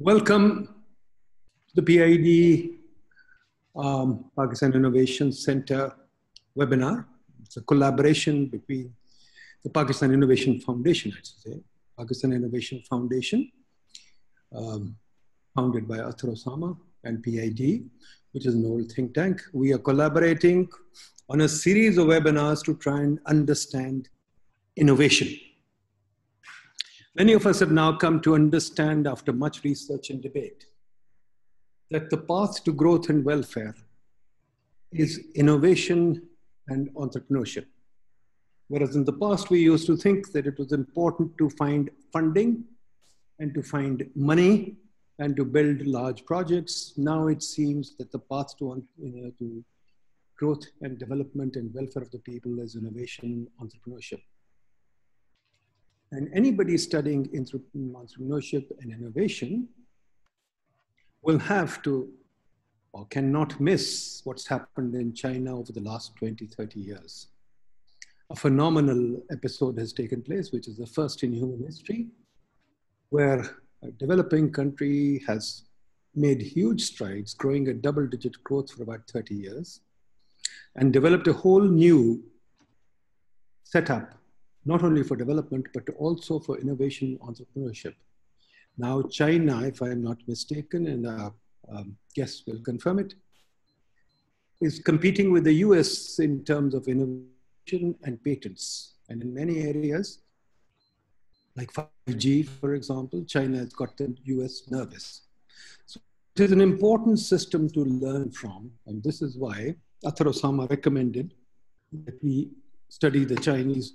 Welcome to the PIDE um, Pakistan Innovation Center webinar. It's a collaboration between the Pakistan Innovation Foundation, I should say, Pakistan Innovation Foundation, um, founded by Athar Osama and PIDE, which is an old think tank. We are collaborating on a series of webinars to try and understand innovation. Many of us have now come to understand after much research and debate that the path to growth and welfare is innovation and entrepreneurship. Whereas in the past, we used to think that it was important to find funding and to find money and to build large projects. Now it seems that the path to, know, to growth and development and welfare of the people is innovation, entrepreneurship. And anybody studying entrepreneurship and innovation will have to or cannot miss what's happened in China over the last 20, 30 years. A phenomenal episode has taken place, which is the first in human history, where a developing country has made huge strides, growing at double digit growth for about 30 years, and developed a whole new setup not only for development, but also for innovation entrepreneurship. Now, China, if I am not mistaken, and uh, um, guests will confirm it, is competing with the US in terms of innovation and patents. And in many areas, like 5G, for example, China has got the US nervous. So it is an important system to learn from. And this is why Athar Osama recommended that we study the Chinese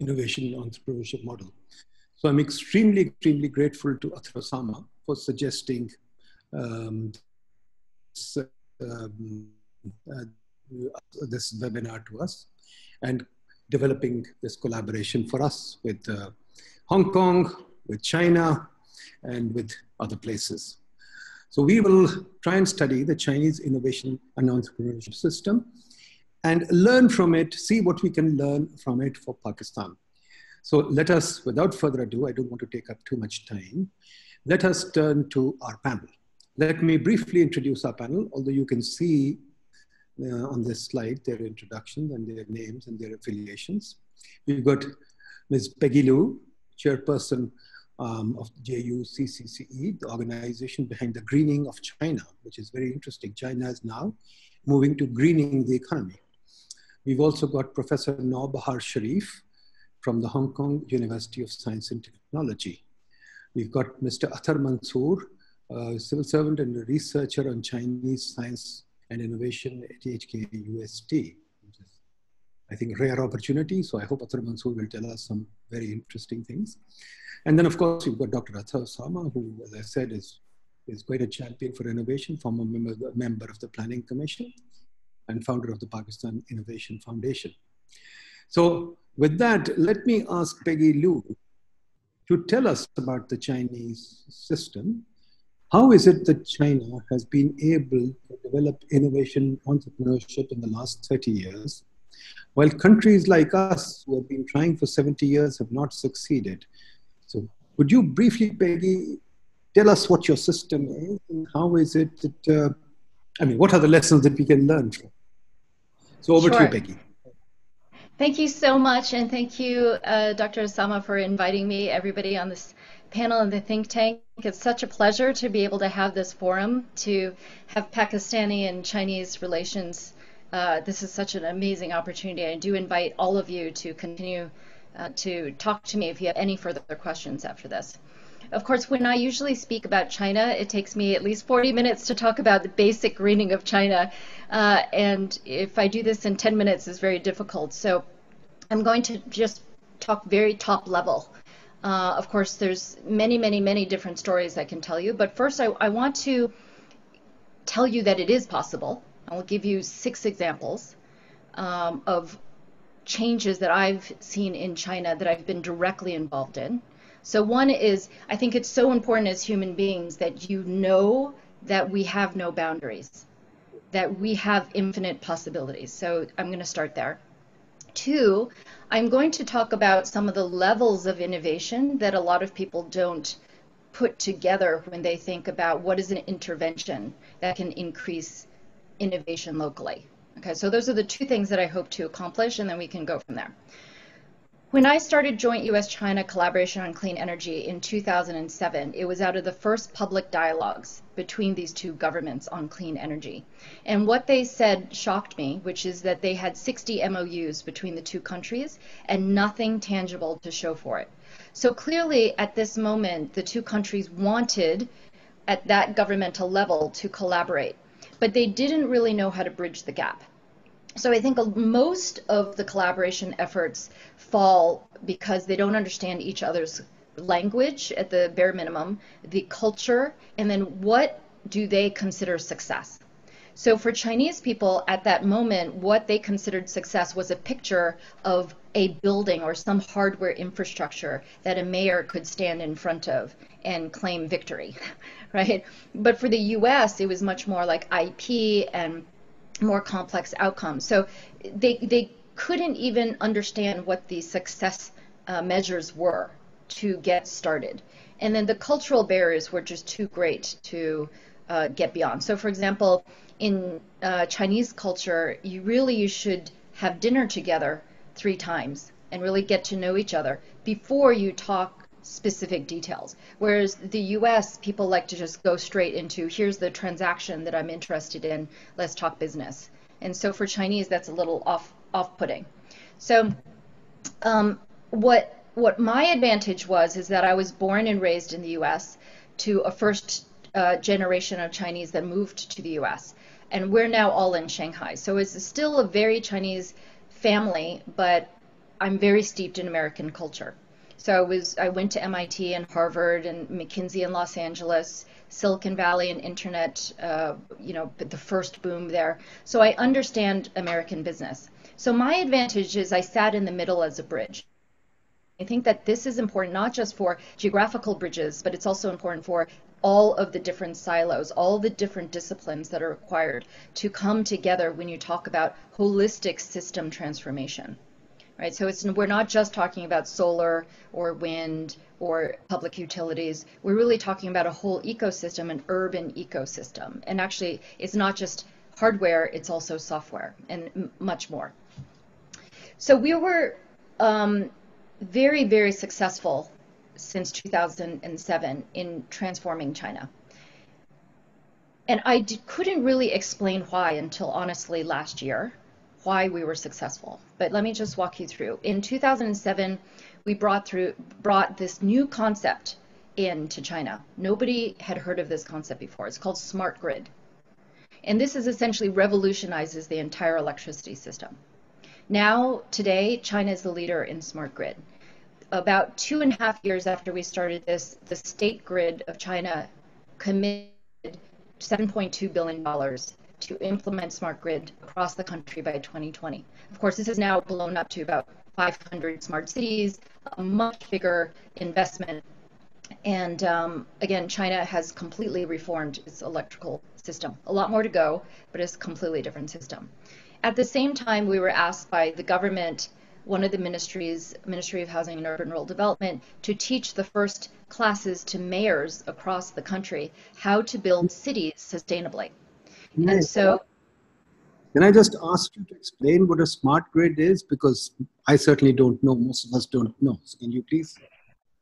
innovation entrepreneurship model. So I'm extremely, extremely grateful to Athar Osama for suggesting um, this, um, uh, this, webinar to us and developing this collaboration for us with uh, Hong Kong, with China, and with other places. So we will try and study the Chinese innovation and entrepreneurship system and learn from it, see what we can learn from it for Pakistan. So let us, without further ado, I don't want to take up too much time, let us turn to our panel. Let me briefly introduce our panel, although you can see uh, on this slide their introductions and their names and their affiliations. We've got Ms. Peggy Liu, chairperson um, of JUCCCE, the organization behind the greening of China, which is very interesting. China is now moving to greening the economy. We've also got Professor Naubahar Sharif from the Hong Kong University of Science and Technology. We've got Mr. Athar Mansoor, a civil servant and a researcher on Chinese science and innovation at HK UST, I think, rare opportunity. So I hope Athar Mansoor will tell us some very interesting things. And then, of course, we've got Dr. Athar Osama, who, as I said, is, is quite a champion for innovation, former member, member of the Planning Commission and founder of the Pakistan Innovation Foundation. So with that, let me ask Peggy Liu to tell us about the Chinese system. How is it that China has been able to develop innovation entrepreneurship in the last 30 years, while countries like us who have been trying for 70 years have not succeeded? So would you briefly, Peggy, tell us what your system is and how is it that, uh, I mean, what are the lessons that we can learn from? So over sure. to you, Peggy. Thank you so much, and thank you, uh, Dr. Osama, for inviting me, everybody on this panel in the think tank. It's such a pleasure to be able to have this forum, to have Pakistani and Chinese relations. Uh, this is such an amazing opportunity. I do invite all of you to continue uh, to talk to me if you have any further questions after this. Of course, when I usually speak about China, it takes me at least 40 minutes to talk about the basic greening of China. Uh, and if I do this in 10 minutes, it's very difficult. So I'm going to just talk very top level. Uh, of course, there's many, many, many different stories I can tell you. But first, I, I want to tell you that it is possible. I will give you six examples um, of changes that I've seen in China that I've been directly involved in. So one is, I think it's so important as human beings that you know that we have no boundaries, that we have infinite possibilities. So I'm going to start there. Two, I'm going to talk about some of the levels of innovation that a lot of people don't put together when they think about what is an intervention that can increase innovation locally. Okay, so those are the two things that I hope to accomplish, and then we can go from there. When I started Joint US-China Collaboration on Clean Energy in 2007, it was out of the first public dialogues between these two governments on clean energy. And what they said shocked me, which is that they had 60 MOUs between the two countries and nothing tangible to show for it. So clearly, at this moment, the two countries wanted, at that governmental level, to collaborate, but they didn't really know how to bridge the gap. So I think most of the collaboration efforts fall because they don't understand each other's language at the bare minimum, the culture, and then what do they consider success. So for Chinese people at that moment, what they considered success was a picture of a building or some hardware infrastructure that a mayor could stand in front of and claim victory, right? But for the US, it was much more like IP and more complex outcomes. So they, they couldn't even understand what the success uh, measures were to get started. And then the cultural barriers were just too great to uh, get beyond. So, for example, in uh, Chinese culture, you really you should have dinner together three times and really get to know each other before you talk specific details. Whereas the US, people like to just go straight into here's the transaction that I'm interested in, let's talk business. And so for Chinese, that's a little off off-putting. So um, what what my advantage was is that I was born and raised in the U.S. to a first uh, generation of Chinese that moved to the U.S. And we're now all in Shanghai. So it's still a very Chinese family, but I'm very steeped in American culture. So I was I went to MIT and Harvard and McKinsey in Los Angeles, Silicon Valley and internet, uh, you know, the first boom there. So I understand American business. So my advantage is I sat in the middle as a bridge. I think that this is important not just for geographical bridges, but it's also important for all of the different silos, all the different disciplines that are required to come together when you talk about holistic system transformation. Right? So it's we're not just talking about solar or wind or public utilities. We're really talking about a whole ecosystem, an urban ecosystem. And actually, it's not just hardware, it's also software and much more. So we were um, very, very successful since 2007 in transforming China. And I couldn't really explain why until honestly last year, why we were successful. But let me just walk you through. In 2007, we brought through brought this new concept into China. Nobody had heard of this concept before. It's called smart grid. And this is essentially revolutionizes the entire electricity system. Now, today, China is the leader in smart grid. About two and a half years after we started this, the state grid of China committed $7.2 billion to implement smart grid across the country by 2020. Of course, this has now blown up to about 500 smart cities, a much bigger investment. And um, again, China has completely reformed its electrical system. A lot more to go, but it's a completely different system. At the same time, we were asked by the government, one of the ministries, Ministry of Housing and Urban Rural Development, to teach the first classes to mayors across the country how to build cities sustainably. Nice. And so can I just ask you to explain what a smart grid is? Because I certainly don't know. Most of us don't know. So can you please?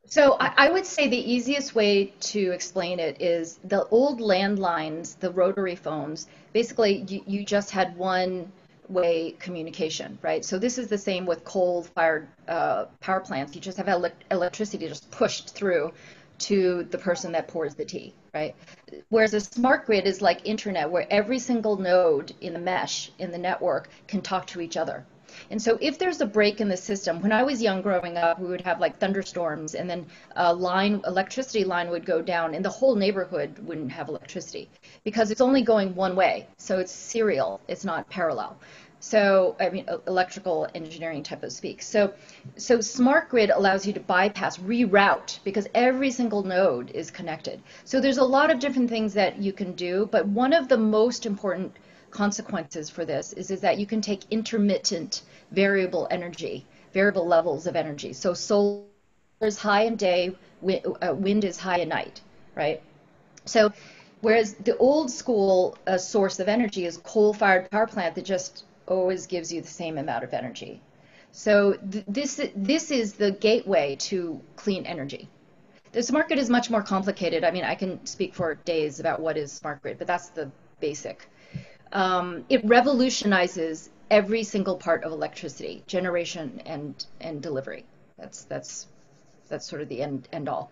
So I, I, would say the easiest way to explain it is the old landlines, the rotary phones, basically you, you just had one way communication, right? So this is the same with coal-fired uh, power plants. You just have ele electricity just pushed through to the person that pours the tea, right? Whereas a smart grid is like internet, where every single node in the mesh in the network can talk to each other. And so if there's a break in the system, when I was young growing up, we would have like thunderstorms and then a line, electricity line would go down and the whole neighborhood wouldn't have electricity because it's only going one way. So it's serial, it's not parallel. So, I mean, electrical engineering type of speak. So, so smart grid allows you to bypass, reroute, because every single node is connected. So there's a lot of different things that you can do, but one of the most important consequences for this is, is that you can take intermittent variable energy, variable levels of energy. So solar is high in day, uh, wind is high at night, right? So, whereas the old school uh, source of energy is coal-fired power plant that just always gives you the same amount of energy. So th this this is the gateway to clean energy. This market is much more complicated. I mean, I can speak for days about what is smart grid, but that's the basic. Um, it revolutionizes every single part of electricity, generation and and delivery. That's that's that's sort of the end end all.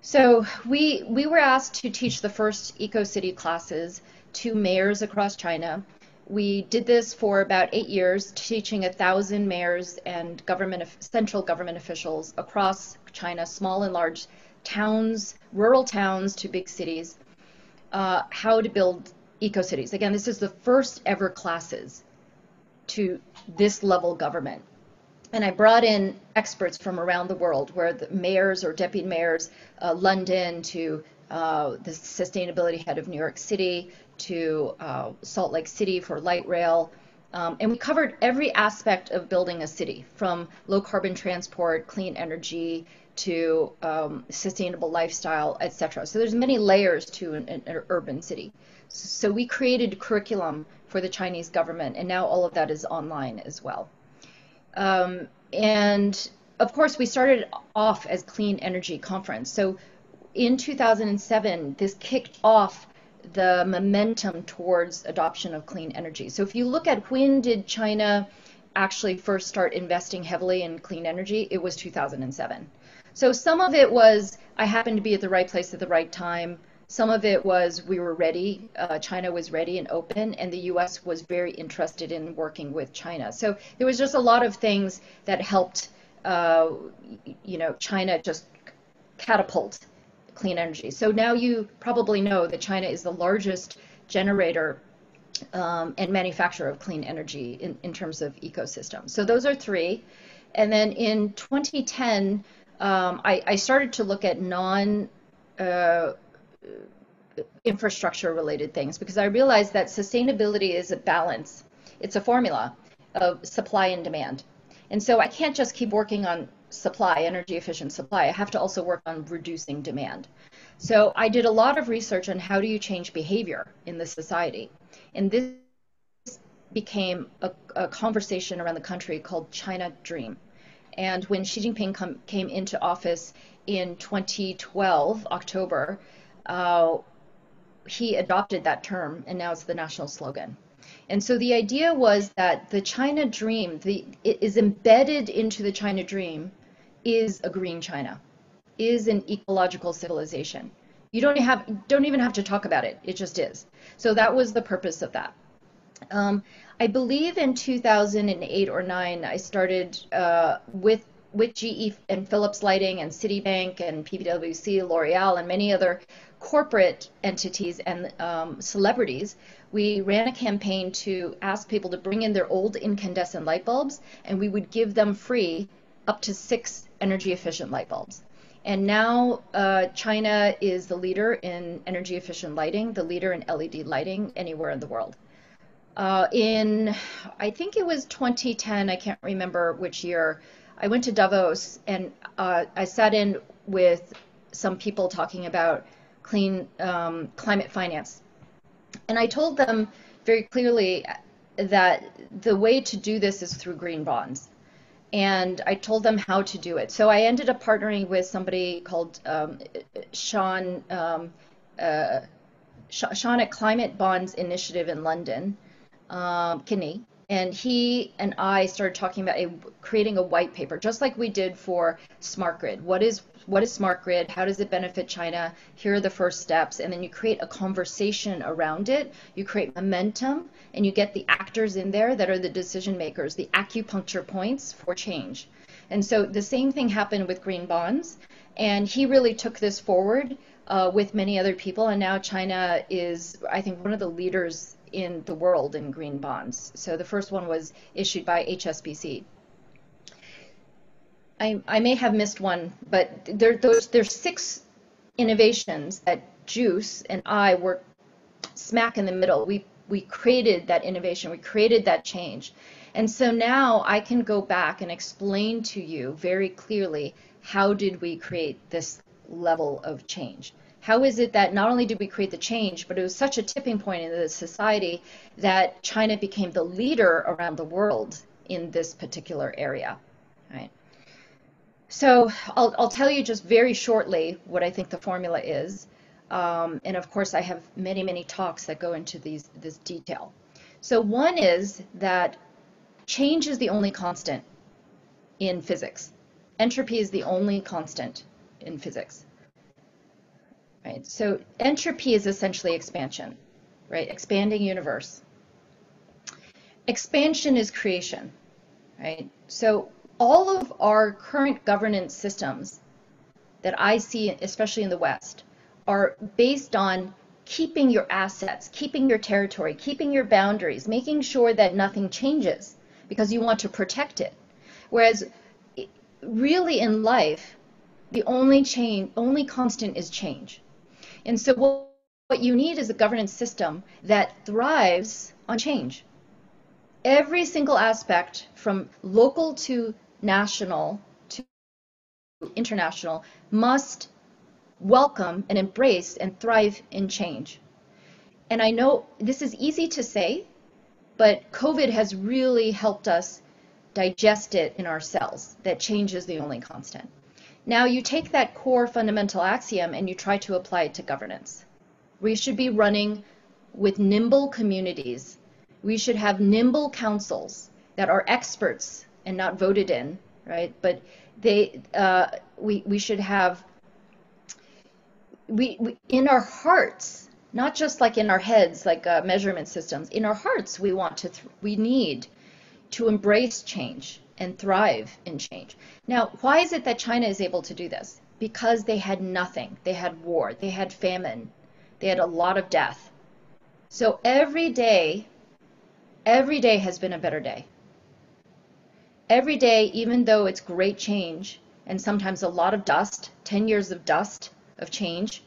So we we were asked to teach the first EcoCity classes to mayors across China. We did this for about eight years, teaching a thousand mayors and government central government officials across China, small and large towns, rural towns to big cities, uh, how to build eco-cities. Again, this is the first ever classes to this level government. And I brought in experts from around the world, where the mayors or deputy mayors, uh, London to uh, the sustainability head of New York City to uh, Salt Lake City for light rail. Um, and we covered every aspect of building a city, from low carbon transport, clean energy, to um, sustainable lifestyle, etc. So there's many layers to an, an, urban city. So we created curriculum for the Chinese government, and now all of that is online as well. Um, and of course, we started off as Clean Energy Conference. So in 2007, this kicked off the momentum towards adoption of clean energy. So if you look at when did China actually first start investing heavily in clean energy, it was 2007. So some of it was I happened to be at the right place at the right time. Some of it was we were ready, uh, China was ready and open, and the US was very interested in working with China. So there was just a lot of things that helped, uh, you know, China just catapult clean energy. So now you probably know that China is the largest generator um, and manufacturer of clean energy in, in terms of ecosystems. So those are three. And then in 2010, um, I, I, started to look at non uh, infrastructure related things because I realized that sustainability is a balance. It's a formula of supply and demand. And so I can't just keep working on supply, energy efficient supply. I have to also work on reducing demand. So I did a lot of research on how do you change behavior in the society. And this became a, a conversation around the country called China Dream. And when Xi Jinping came into office in 2012, October, uh, he adopted that term, and now it's the national slogan. And so the idea was that the China dream, the it is embedded into the China dream, is a green China, is an ecological civilization. You don't have don't even have to talk about it; it just is. So that was the purpose of that. Um, I believe in 2008 or 9, I started uh, with with GE and Philips Lighting and Citibank and PwC, L'Oreal, and many other corporate entities and um, celebrities, we ran a campaign to ask people to bring in their old incandescent light bulbs, and we would give them free up to six energy efficient light bulbs. And now uh, China is the leader in energy efficient lighting, the leader in LED lighting anywhere in the world. Uh, in, I think it was 2010, I can't remember which year, I went to Davos and uh, I sat in with some people talking about clean um, climate finance. And I told them very clearly that the way to do this is through green bonds. And I told them how to do it. So I ended up partnering with somebody called um, Sean, um, uh, Sean at Climate Bonds Initiative in London um, Kidney, and he and I started talking about a, creating a white paper, just like we did for Smart Grid. What is what is Smart Grid? How does it benefit China? Here are the first steps, and then you create a conversation around it. You create momentum, and you get the actors in there that are the decision makers, the acupuncture points for change. And so the same thing happened with green bonds, and he really took this forward uh, with many other people, and now China is, I think, one of the leaders in the world in green bonds. So the first one was issued by HSBC. I, I may have missed one, but there, those, there's six innovations that JUCCCE and I were smack in the middle. We, we created that innovation, we created that change. And so now I can go back and explain to you very clearly how did we create this level of change? How is it that not only did we create the change, but it was such a tipping point in the society that China became the leader around the world in this particular area, right? So I'll, I'll tell you just very shortly what I think the formula is. Um, and of course, I have many, many talks that go into these, this detail. So one is that change is the only constant in physics. Entropy is the only constant in physics. Right? So entropy is essentially expansion, right? Expanding universe. Expansion is creation, right? So all of our current governance systems that I see, especially in the West, are based on keeping your assets, keeping your territory, keeping your boundaries, making sure that nothing changes because you want to protect it. Whereas really in life, the only change, only constant is change. And so what, what you need is a governance system that thrives on change. Every single aspect from local to national to international must welcome and embrace and thrive in change. And I know this is easy to say, but COVID has really helped us digest it in our cells that change is the only constant. Now you take that core fundamental axiom and you try to apply it to governance. We should be running with nimble communities. We should have nimble councils that are experts and not voted in, right? But they, uh, we, we should have, we, we, in our hearts, not just like in our heads, like uh, measurement systems, in our hearts, we want to, we need to embrace change and thrive in change. Now, why is it that China is able to do this? Because they had nothing. They had war, they had famine, they had a lot of death. So every day, every day has been a better day. Every day, even though it's great change and sometimes a lot of dust, 10 years of dust of change,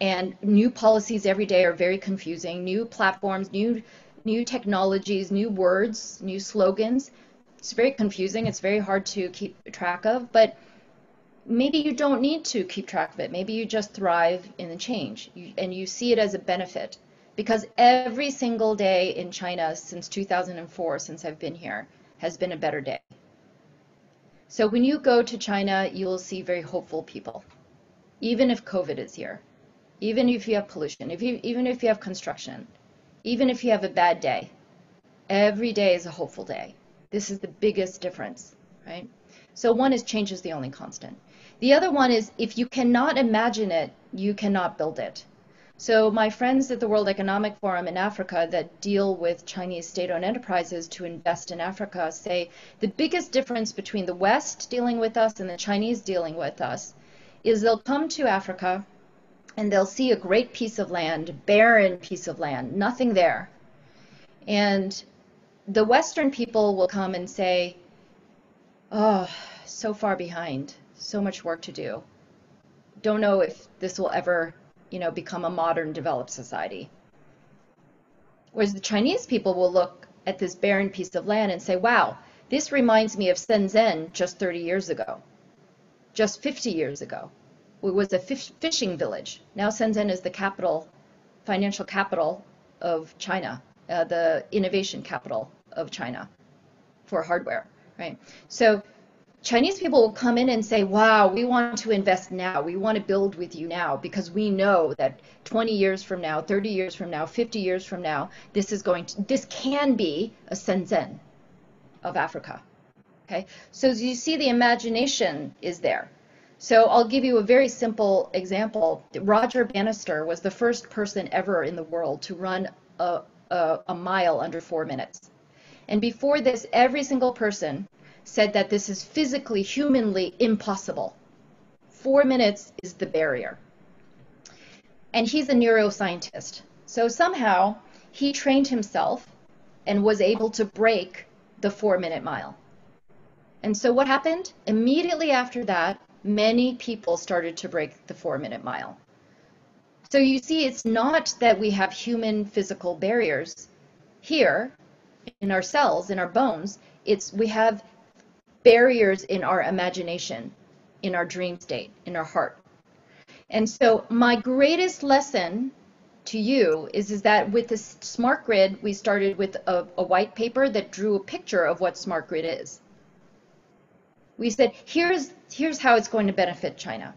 and new policies every day are very confusing, new platforms, new new technologies, new words, new slogans it's very confusing. It's very hard to keep track of, but maybe you don't need to keep track of it. Maybe you just thrive in the change and you see it as a benefit because every single day in China since 2004, since I've been here, has been a better day. So when you go to China, you will see very hopeful people, even if COVID is here, even if you have pollution, if you, even if you have construction, even if you have a bad day, every day is a hopeful day. This is the biggest difference, right? So one is change is the only constant. The other one is if you cannot imagine it, you cannot build it. So my friends at the World Economic Forum in Africa that deal with Chinese state-owned enterprises to invest in Africa say the biggest difference between the West dealing with us and the Chinese dealing with us is they'll come to Africa and they'll see a great piece of land, barren piece of land, nothing there. And the Western people will come and say, oh, so far behind, so much work to do. Don't know if this will ever, you know, become a modern developed society. Whereas the Chinese people will look at this barren piece of land and say, wow, this reminds me of Shenzhen just 30 years ago, just 50 years ago. It was a fishing village. Now Shenzhen is the capital, financial capital of China, uh, the innovation capital of China for hardware, right? So Chinese people will come in and say, wow, we want to invest now. We want to build with you now because we know that 20 years from now, 30 years from now, 50 years from now, this is going to, this can be a Shenzhen of Africa. Okay, so you see, the imagination is there. So I'll give you a very simple example. Roger Bannister was the first person ever in the world to run a, a, a mile under four minutes. And before this, every single person said that this is physically, humanly impossible. Four minutes is the barrier. And he's a neuroscientist. So somehow he trained himself and was able to break the four minute mile. And so what happened? Immediately after that, many people started to break the four minute mile. So you see, it's not that we have human physical barriers here, in our cells, in our bones. It's we have barriers in our imagination. in our dream state, in our heart. And so my greatest lesson to you is, is that with this smart grid, we started with a, a white paper that drew a picture of what smart grid is. We said, here's, here's how it's going to benefit China.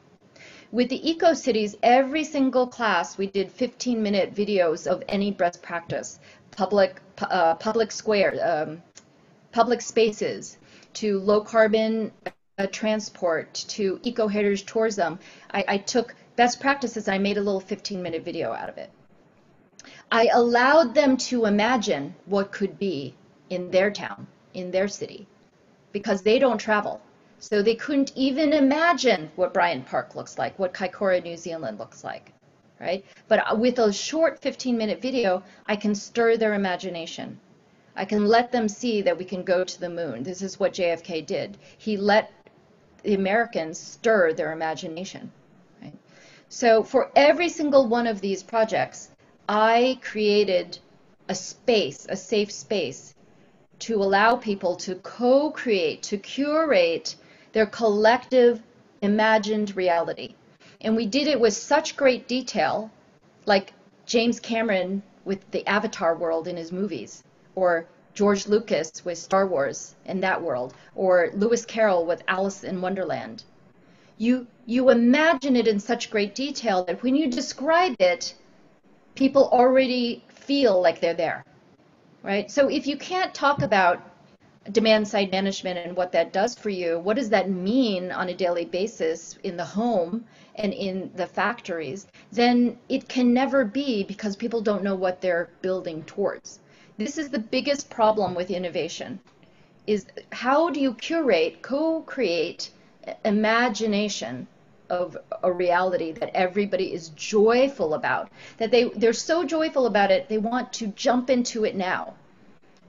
With the eco cities, every single class we did 15 minute videos of any best practice, public uh, public square, um, public spaces, to low carbon uh, transport, to eco heritage tourism. I, I took best practices and I made a little 15 minute video out of it. I allowed them to imagine what could be in their town, in their city, because they don't travel. So they couldn't even imagine what Bryant Park looks like, what Kaikoura, New Zealand looks like, right? But with a short 15 minute video, I can stir their imagination. I can let them see that we can go to the moon. This is what JFK did. He let the Americans stir their imagination. Right? So for every single one of these projects, I created a space, a safe space, to allow people to co-create, to curate their collective imagined reality. And we did it with such great detail, like James Cameron with the Avatar world in his movies, or George Lucas with Star Wars in that world, or Lewis Carroll with Alice in Wonderland. You, you imagine it in such great detail that when you describe it, people already feel like they're there, right? So if you can't talk about demand side management and what that does for you. What does that mean on a daily basis in the home and in the factories? Then it can never be because people don't know what they're building towards. This is the biggest problem with innovation is how do you curate, co-create uh, imagination of a reality that everybody is joyful about that they they're so joyful about it they want to jump into it now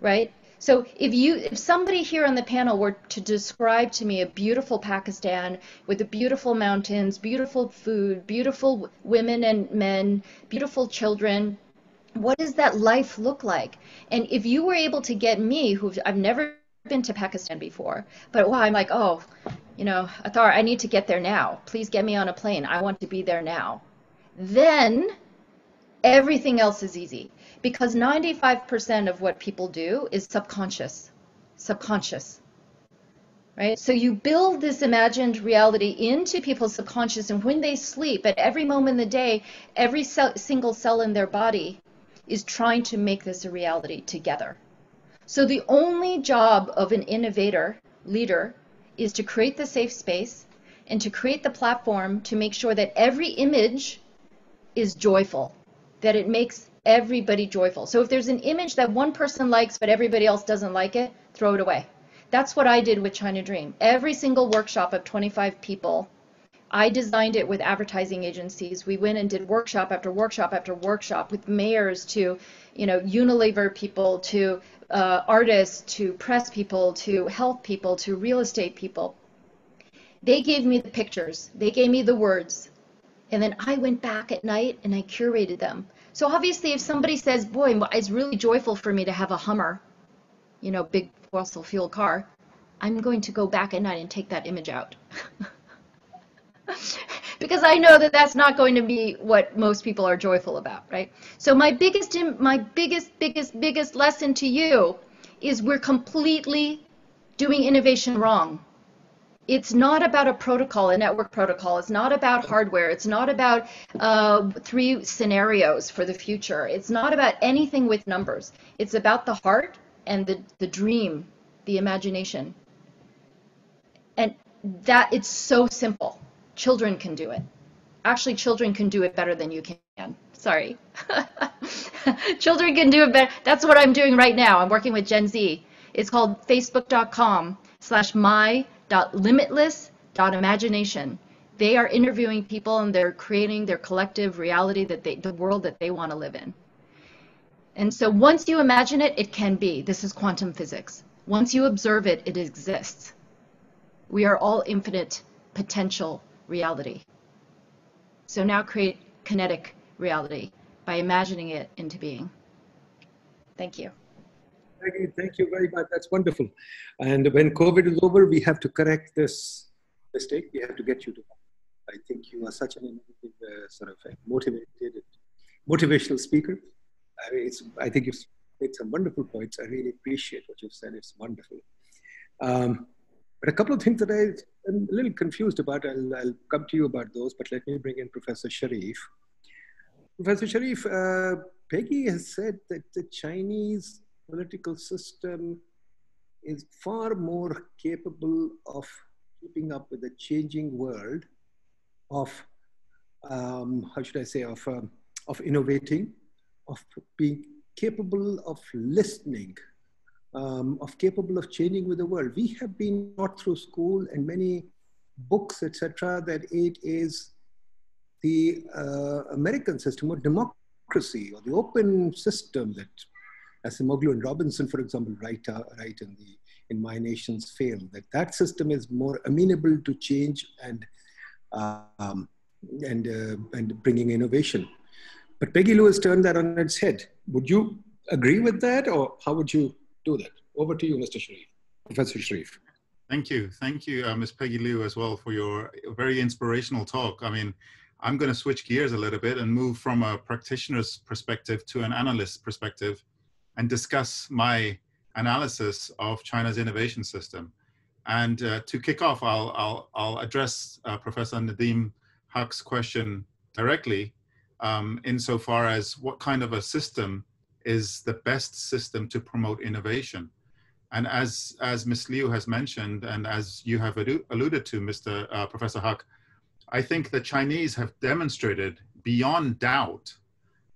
right? So if you, if somebody here on the panel were to describe to me a beautiful Pakistan with the beautiful mountains, beautiful food, beautiful women and men, beautiful children, what does that life look like? And if you were able to get me, who I've never been to Pakistan before, but wow, I'm like, oh, you know, Athar, I need to get there now. Please get me on a plane. I want to be there now. Then everything else is easy because 95% of what people do is subconscious, subconscious, right? So you build this imagined reality into people's subconscious, and when they sleep, at every moment in the day, every cell, single cell in their body is trying to make this a reality together. So the only job of an innovator, leader, is to create the safe space and to create the platform to make sure that every image is joyful, that it makes everybody joyful. So if there's an image that one person likes but everybody else doesn't like it, throw it away. That's what I did with China Dream. Every single workshop of 25 people, I designed it with advertising agencies. We went and did workshop after workshop after workshop with mayors to, you know, Unilever people to uh, artists to press people to health people to real estate people. They gave me the pictures. They gave me the words. And then I went back at night and I curated them. So obviously, if somebody says, boy, it's really joyful for me to have a Hummer, you know, big fossil fuel car, I'm going to go back at night and take that image out. because I know that that's not going to be what most people are joyful about, right? So my biggest, my biggest, biggest, biggest lesson to you is we're completely doing innovation wrong it's not about a protocol, a network protocol. It's not about hardware. It's not about uh, three scenarios for the future. It's not about anything with numbers. It's about the heart and the, the dream, the imagination. And that it's so simple. Children can do it. Actually, children can do it better than you can. Sorry. children can do it better. That's what I'm doing right now. I'm working with Gen Z. It's called facebook.com slash my limitless.imagination. They are interviewing people and they're creating their collective reality that they, the world that they want to live in. And so once you imagine it, it can be. This is quantum physics. Once you observe it, it exists. We are all infinite potential reality. So now create kinetic reality by imagining it into being. Thank you. Maggie, thank you very much. That's wonderful. And when COVID is over, we have to correct this mistake. We have to get you to I think you are such an uh, sort of motivated, motivational speaker. I, mean, it's, I think you've made some wonderful points. I really appreciate what you've said. It's wonderful. Um, but a couple of things that I am a little confused about, I'll, I'll, come to you about those, but let me bring in Professor Sharif. Professor Sharif, uh, Peggy has said that the Chinese political system is far more capable of keeping up with the changing world of, um, how should I say, of, um, of innovating, of being capable of listening, um, of capable of changing with the world. We have been taught through school and many books, etc., that it is the uh, American system of democracy or the open system that Acemoglu and Robinson, for example, write, uh, write in the in Why Nations Fail, that that system is more amenable to change and um, and uh, and bringing innovation. But Peggy Liu's turned that on its head. Would you agree with that, or how would you do that? Over to you, Mr. Sharif, Professor Sharif. Thank you, thank you, uh, Ms. Peggy Liu, as well for your very inspirational talk. I mean, I'm going to switch gears a little bit and move from a practitioner's perspective to an analyst's perspective, and discuss my analysis of China's innovation system. And uh, to kick off, I'll, I'll, I'll address uh, Professor Nadeem Haque's question directly um, insofar as what kind of a system is the best system to promote innovation. And as, as Ms. Liu has mentioned, and as you have alluded to, Mr. Uh, Professor Haque, I think the Chinese have demonstrated beyond doubt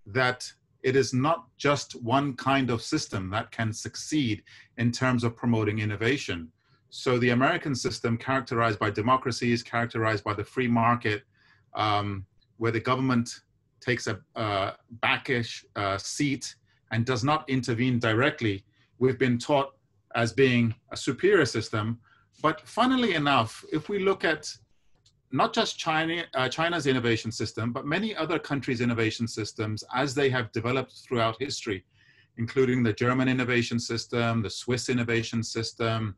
that it is not just one kind of system that can succeed in terms of promoting innovation. So the American system, characterized by democracy, is characterized by the free market, um, where the government takes a, a backish uh, seat and does not intervene directly. We've been taught as being a superior system. But funnily enough, if we look at not just China, uh, China's innovation system, but many other countries' innovation systems as they have developed throughout history, including the German innovation system, the Swiss innovation system,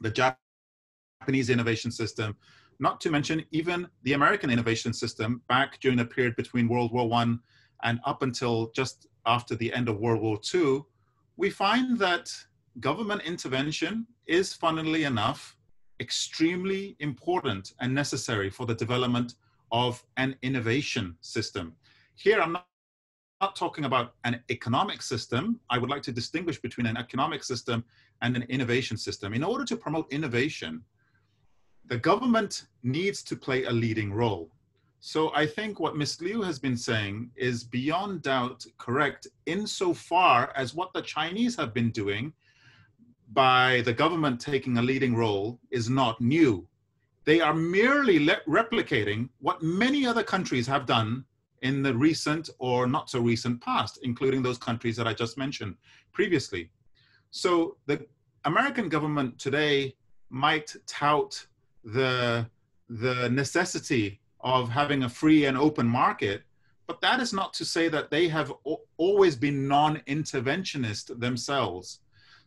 the Japanese innovation system, not to mention even the American innovation system back during the period between World War One and up until just after the end of World War II, we find that government intervention is, funnily enough, extremely important and necessary for the development of an innovation system. Here, I'm not, not talking about an economic system. I would like to distinguish between an economic system and an innovation system. In order to promote innovation, the government needs to play a leading role. So I think what Ms. Liu has been saying is beyond doubt correct insofar as what the Chinese have been doing by the government taking a leading role is not new. They are merely replicating what many other countries have done in the recent or not so recent past, including those countries that I just mentioned previously. So the American government today might tout the, the necessity of having a free and open market, but that is not to say that they have always been non-interventionist themselves.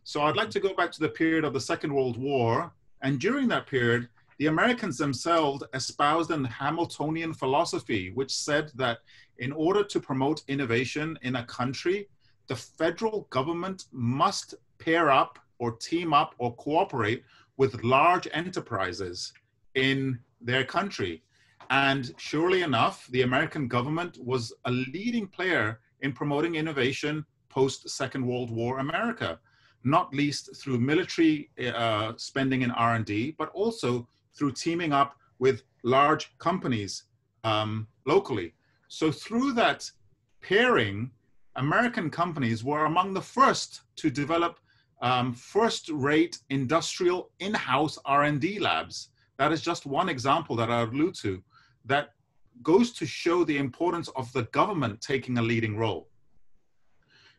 So I'd like to go back to the period of the Second World War. And during that period, the Americans themselves espoused an Hamiltonian philosophy, which said that in order to promote innovation in a country, the federal government must pair up or team up or cooperate with large enterprises in their country. And surely enough, the American government was a leading player in promoting innovation post Second World War America not least through military uh, spending in R&D, but also through teaming up with large companies um, locally. So through that pairing, American companies were among the first to develop um, first-rate industrial in-house R&D labs. That is just one example that I allude to that goes to show the importance of the government taking a leading role.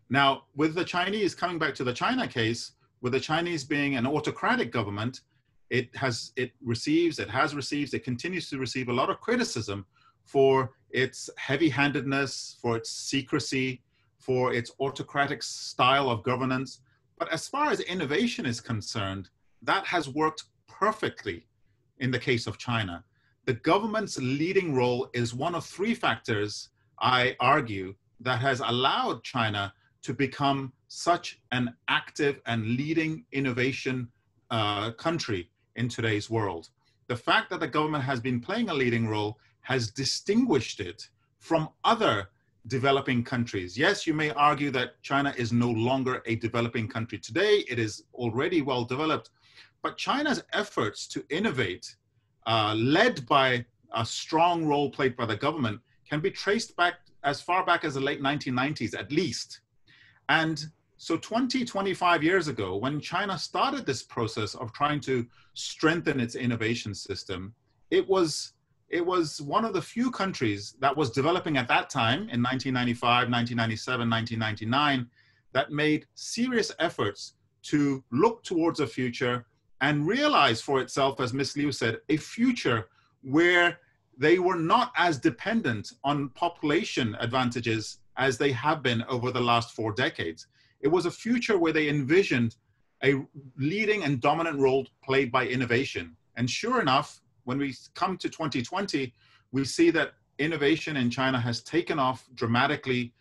Now, with the Chinese, coming back to the China case, with the Chinese being an autocratic government, it has it receives, it has received, it continues to receive a lot of criticism for its heavy-handedness, for its secrecy, for its autocratic style of governance. But as far as innovation is concerned, that has worked perfectly in the case of China. The government's leading role is one of three factors, I argue, that has allowed China to become such an active and leading innovation uh, country in today's world. The fact that the government has been playing a leading role has distinguished it from other developing countries. Yes, you may argue that China is no longer a developing country today, it is already well developed, but China's efforts to innovate, uh, led by a strong role played by the government, can be traced back as far back as the late 1990s at least. And so 20, 25 years ago, when China started this process of trying to strengthen its innovation system, it was it was one of the few countries that was developing at that time in 1995, 1997, 1999 that made serious efforts to look towards a future and realize for itself, as Miss Liu said, a future where they were not as dependent on population advantages as they have been over the last four decades. It was a future where they envisioned a leading and dominant role played by innovation. And sure enough, when we come to 2020, we see that innovation in China has taken off dramatically,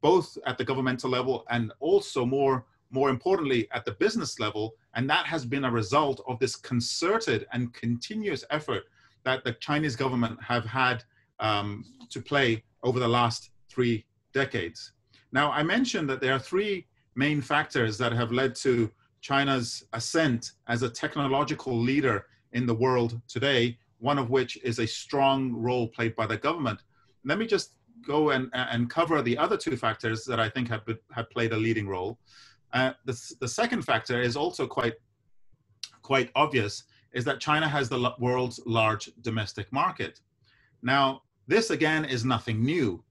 both at the governmental level and also more, more importantly at the business level. And that has been a result of this concerted and continuous effort that the Chinese government have had um, to play over the last three decades. Now, I mentioned that there are three main factors that have led to China's ascent as a technological leader in the world today, one of which is a strong role played by the government. Let me just go and, and cover the other two factors that I think have, have played a leading role. Uh, the, the second factor is also quite, quite obvious, is that China has the world's large domestic market. Now, this again is nothing new.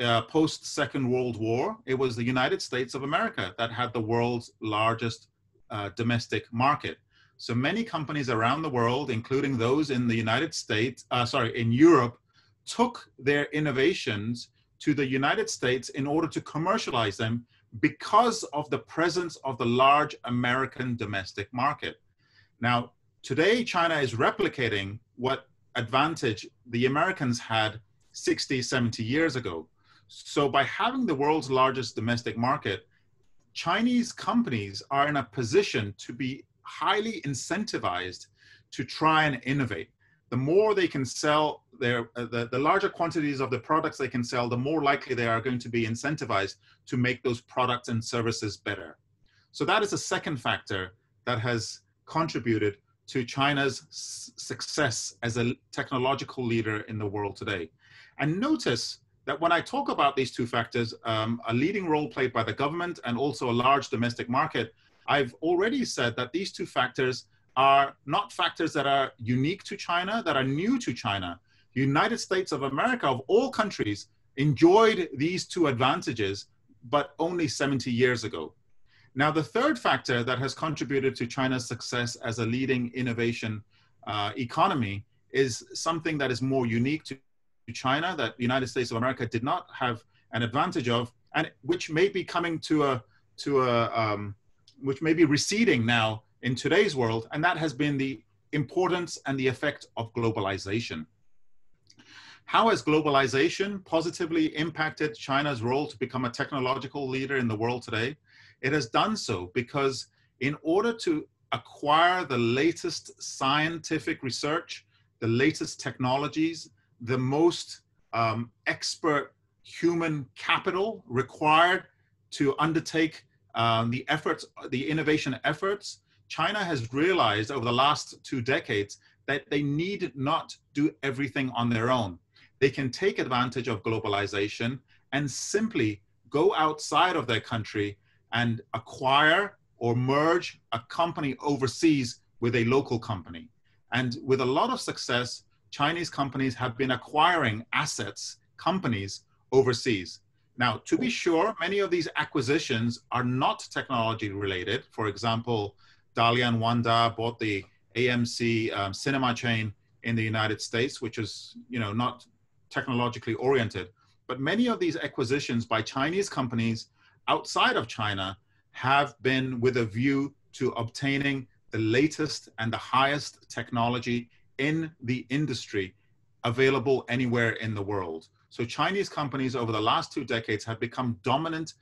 Uh, Post Second World War, it was the United States of America that had the world's largest uh, domestic market. So many companies around the world, including those in the United States, uh, sorry, in Europe, took their innovations to the United States in order to commercialize them because of the presence of the large American domestic market. Now, today, China is replicating what advantage the Americans had 60, 70 years ago. So by having the world's largest domestic market, Chinese companies are in a position to be highly incentivized to try and innovate. The more they can sell their, uh, the, the larger quantities of the products they can sell, the more likely they are going to be incentivized to make those products and services better. So that is a second factor that has contributed to China's success as a technological leader in the world today. And notice that when I talk about these two factors, um, a leading role played by the government and also a large domestic market, I've already said that these two factors are not factors that are unique to China, that are new to China. The United States of America, of all countries, enjoyed these two advantages, but only 70 years ago. Now, the third factor that has contributed to China's success as a leading innovation uh, economy is something that is more unique to China that the United States of America did not have an advantage of, and which may be coming to a to a um, which may be receding now in today's world, and that has been the importance and the effect of globalization. How has globalization positively impacted China's role to become a technological leader in the world today? It has done so because in order to acquire the latest scientific research, the latest technologies, the most um, expert human capital required to undertake um, the efforts, the innovation efforts, China has realized over the last two decades that they need not do everything on their own. They can take advantage of globalization and simply go outside of their country and acquire or merge a company overseas with a local company. And with a lot of success, Chinese companies have been acquiring assets, companies overseas. Now, to be sure, many of these acquisitions are not technology related. For example, Dalian Wanda bought the AMC um, cinema chain in the United States, which is, you know, not technologically oriented. But many of these acquisitions by Chinese companies outside of China have been with a view to obtaining the latest and the highest technology in the industry available anywhere in the world. So Chinese companies over the last two decades have become dominant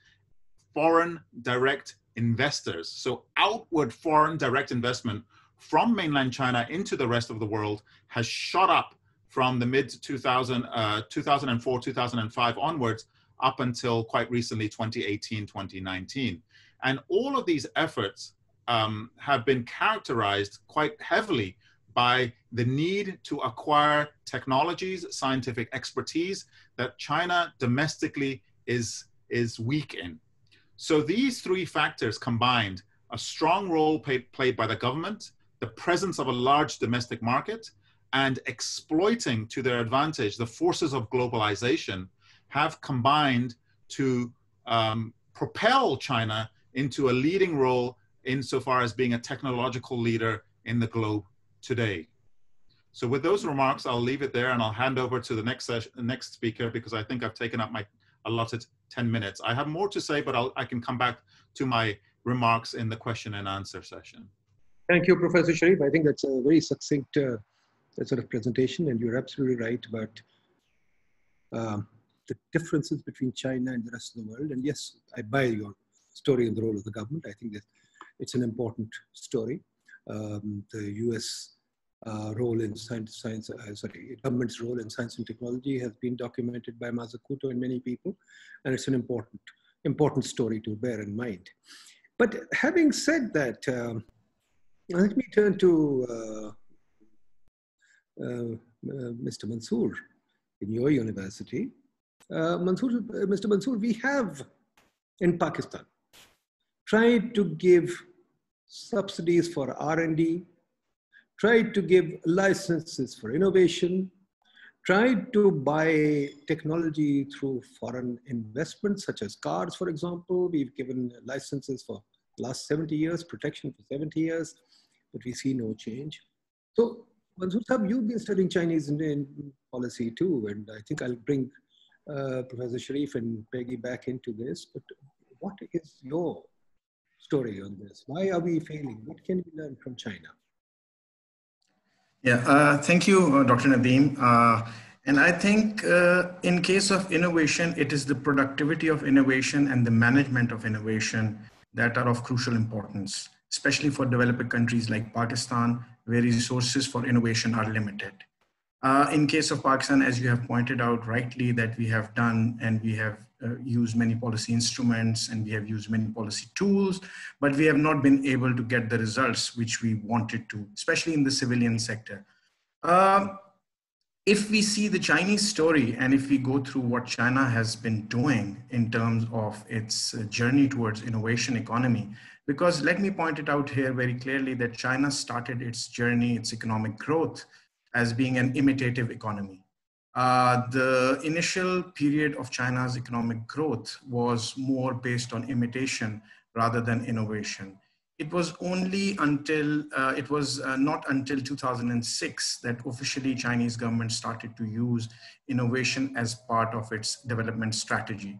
foreign direct investors. So outward foreign direct investment from mainland China into the rest of the world has shot up from the mid 2000, uh, 2004, 2005 onwards up until quite recently 2018, 2019. And all of these efforts um, have been characterized quite heavily by the need to acquire technologies, scientific expertise that China domestically is, is weak in. So these three factors combined, a strong role played, played by the government, the presence of a large domestic market, and exploiting to their advantage the forces of globalization have combined to um, propel China into a leading role insofar as being a technological leader in the globe today. So with those remarks, I'll leave it there and I'll hand over to the next session, next speaker because I think I've taken up my allotted 10 minutes. I have more to say, but I'll, I can come back to my remarks in the question and answer session. Thank you, Professor Sharif. I think that's a very succinct uh, sort of presentation and you're absolutely right about um, the differences between China and the rest of the world. And yes, I buy your story on the role of the government. I think that it's an important story. Um, the US uh, role in science, science uh, sorry, government's role in science and technology has been documented by Mazzucato and many people, and it's an important, important story to bear in mind. But having said that, um, let me turn to uh, uh, uh Mr. Mansoor in your university. Uh, Mansoor, Mr. Mansoor, we have in Pakistan tried to give subsidies for R&D, tried to give licenses for innovation, tried to buy technology through foreign investments such as cars, for example. We've given licenses for last 70 years, protection for 70 years, but we see no change. So Mansoor you've been studying Chinese Indian policy too, and I think I'll bring uh, Professor Sharif and Peggy back into this, but what is your story on this? Why are we failing? What can we learn from China? Yeah, uh, thank you, uh, Dr. Nadeem. Uh, and I think uh, in case of innovation, it is the productivity of innovation and the management of innovation that are of crucial importance, especially for developing countries like Pakistan, where resources for innovation are limited. Uh, in case of Pakistan, as you have pointed out rightly, that we have done and we have uh, used many policy instruments and we have used many policy tools, but we have not been able to get the results which we wanted to, especially in the civilian sector. Uh, if we see the Chinese story and if we go through what China has been doing in terms of its uh, journey towards innovation economy, because let me point it out here very clearly that China started its journey, its economic growth as being an imitative economy. Uh, the initial period of China's economic growth was more based on imitation rather than innovation. It was only until, uh, it was uh, not until 2006 that officially Chinese government started to use innovation as part of its development strategy.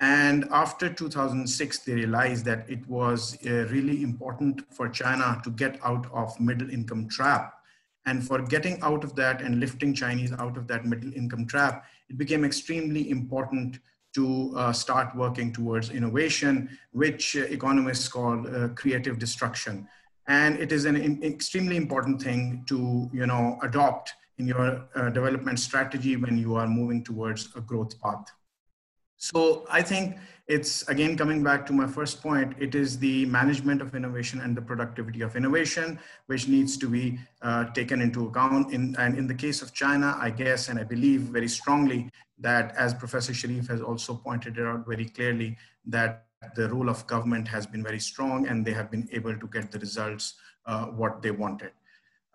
And after 2006, they realized that it was uh, really important for China to get out of middle income trap and for getting out of that and lifting Chinese out of that middle income trap, it became extremely important to uh, start working towards innovation, which economists call uh, creative destruction. And it is an extremely important thing to you know, adopt in your uh, development strategy when you are moving towards a growth path. So I think it's again coming back to my first point it is the management of innovation and the productivity of innovation which needs to be uh, taken into account. In and in the case of china i guess and i believe very strongly that as professor sharif has also pointed out very clearly that the role of government has been very strong and they have been able to get the results uh, what they wanted.